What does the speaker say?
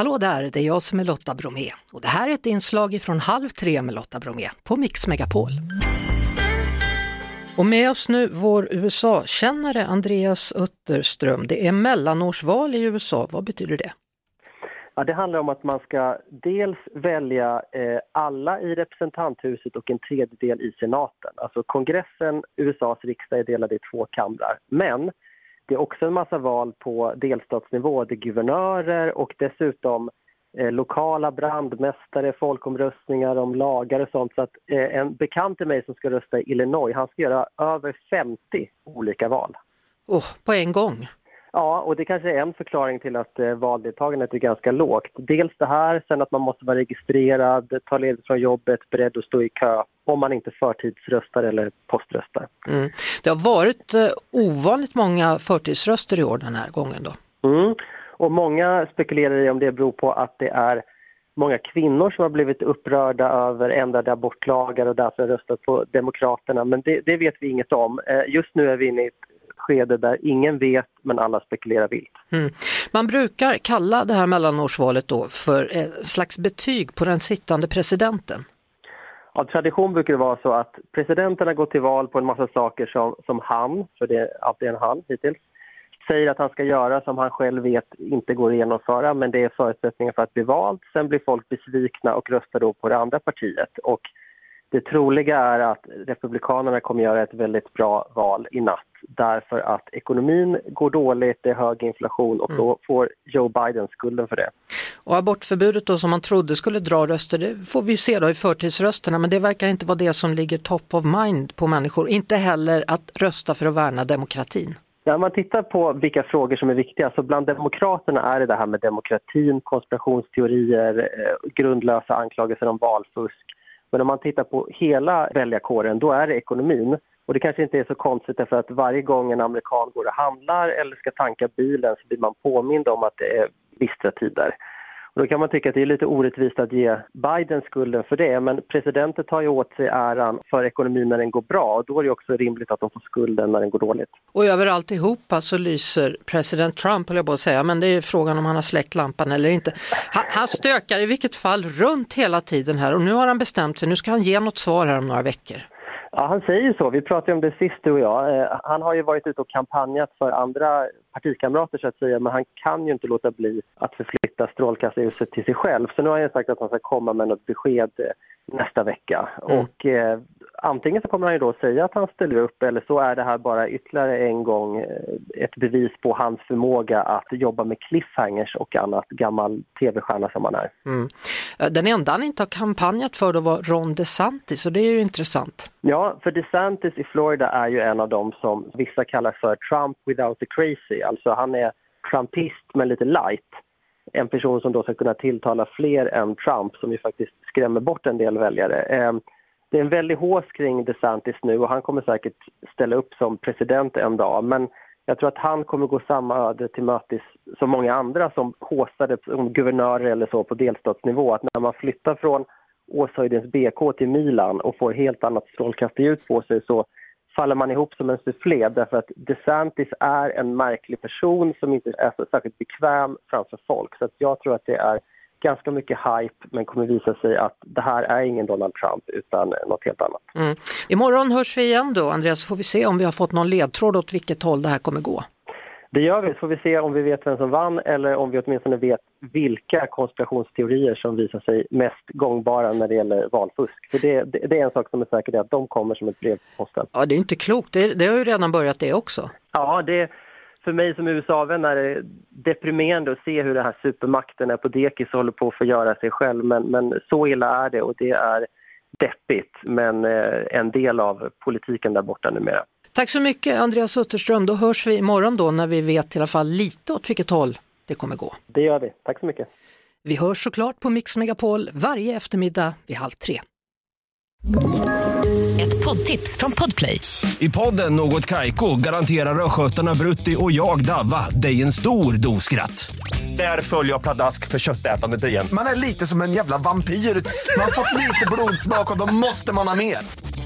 Hallå där, det är jag som är Lotta Bromé och det här är ett inslag från Halv tre med Lotta Bromé på Mix Megapol. Och med oss nu vår USA-kännare Andreas Utterström. Det är mellanårsval i USA, vad betyder det? Ja, det handlar om att man ska dels välja eh, alla i representanthuset och en tredjedel i senaten. Alltså kongressen, USAs riksdag är delad i två kamrar. Men det är också en massa val på delstatsnivå, det är guvernörer och dessutom eh, lokala brandmästare, folkomröstningar om lagar och sånt. Så att, eh, en bekant till mig som ska rösta i Illinois, han ska göra över 50 olika val. Oh, på en gång? Ja, och det kanske är en förklaring till att eh, valdeltagandet är ganska lågt. Dels det här, sen att man måste vara registrerad, ta ledigt från jobbet, beredd att stå i kö om man inte förtidsröstar eller poströstar. Mm. Det har varit eh, ovanligt många förtidsröster i år den här gången då? Mm. Och många spekulerar i om det beror på att det är många kvinnor som har blivit upprörda över ändrade abortlagar och därför röstat på Demokraterna, men det, det vet vi inget om. Eh, just nu är vi inne i ett skede där ingen vet men alla spekulerar vilt. Mm. Man brukar kalla det här mellanårsvalet då för ett slags betyg på den sittande presidenten. Av tradition brukar det vara så att presidenterna går till val på en massa saker som, som han, för det är alltid en han hittills, säger att han ska göra som han själv vet inte går att genomföra men det är förutsättningar för att bli vald. Sen blir folk besvikna och röstar då på det andra partiet. Och det troliga är att Republikanerna kommer göra ett väldigt bra val i natt därför att ekonomin går dåligt, det är hög inflation och då mm. får Joe Biden skulden för det. Och abortförbudet då som man trodde skulle dra röster, det får vi se då i förtidsrösterna, men det verkar inte vara det som ligger top of mind på människor. Inte heller att rösta för att värna demokratin. När man tittar på vilka frågor som är viktiga, så bland demokraterna är det det här med demokratin, konspirationsteorier, eh, grundlösa anklagelser om valfusk. Men om man tittar på hela väljarkåren, då är det ekonomin. Och det kanske inte är så konstigt därför att varje gång en amerikan går och handlar eller ska tanka bilen så blir man påmind om att det är bistra tider. Och då kan man tycka att det är lite orättvist att ge Biden skulden för det, men presidenten tar ju åt sig äran för ekonomin när den går bra och då är det också rimligt att de får skulden när den går dåligt. Och över alltihopa så lyser president Trump, höll jag på att säga, men det är frågan om han har släckt lampan eller inte. Han, han stökar i vilket fall runt hela tiden här och nu har han bestämt sig, nu ska han ge något svar här om några veckor. Ja, han säger så. Vi pratade om det sist du och jag. Eh, han har ju varit ute och kampanjat för andra partikamrater så att säga, men han kan ju inte låta bli att förflytta strålkastarljuset till sig själv. Så nu har han sagt att han ska komma med något besked eh, nästa vecka. Mm. Och eh, antingen så kommer han ju då säga att han ställer upp eller så är det här bara ytterligare en gång eh, ett bevis på hans förmåga att jobba med cliffhangers och annat gammal tv-stjärna som han är. Mm. Den enda han inte har kampanjat för då var Ron DeSantis och det är ju intressant. Ja, för DeSantis i Florida är ju en av dem som vissa kallar för Trump without the crazy. Alltså han är trumpist men lite light. En person som då ska kunna tilltala fler än Trump som ju faktiskt skrämmer bort en del väljare. Ehm, det är en väldig hås kring DeSantis nu och han kommer säkert ställa upp som president en dag. Men jag tror att han kommer gå samma öde till mötes som många andra som håsade som guvernörer eller så på delstatsnivå. Att när man flyttar från Åshöjdens BK till Milan och får helt annat strålkastarljus på sig så faller man ihop som en sufflé därför att DeSantis är en märklig person som inte är så särskilt bekväm framför folk. Så jag tror att det är ganska mycket hype men kommer visa sig att det här är ingen Donald Trump utan något helt annat. Mm. Imorgon hörs vi igen då Andreas, så får vi se om vi har fått någon ledtråd åt vilket håll det här kommer gå. Det gör vi, så får vi se om vi vet vem som vann eller om vi åtminstone vet vilka konspirationsteorier som visar sig mest gångbara när det gäller valfusk. För det, det, det är en sak som är säker, det är att de kommer som ett brev på posten. Ja, det är inte klokt, det, det har ju redan börjat det också. Ja, det för mig som USA-vän är det deprimerande att se hur den här supermakten är på dekis och håller på att förgöra sig själv. Men, men så illa är det och det är deppigt men eh, en del av politiken där borta numera. Tack så mycket Andreas Utterström. Då hörs vi imorgon då när vi vet i alla fall lite åt vilket håll det kommer gå. Det gör vi. Tack så mycket. Vi hörs såklart på Mix Megapol varje eftermiddag vid halv tre. Ett poddtips från Podplay. I podden Något Kaiko garanterar östgötarna Brutti och jag, Davva, dig en stor dos skratt. Där följer jag pladask för köttätandet igen. Man är lite som en jävla vampyr. Man har fått lite blodsmak och då måste man ha mer.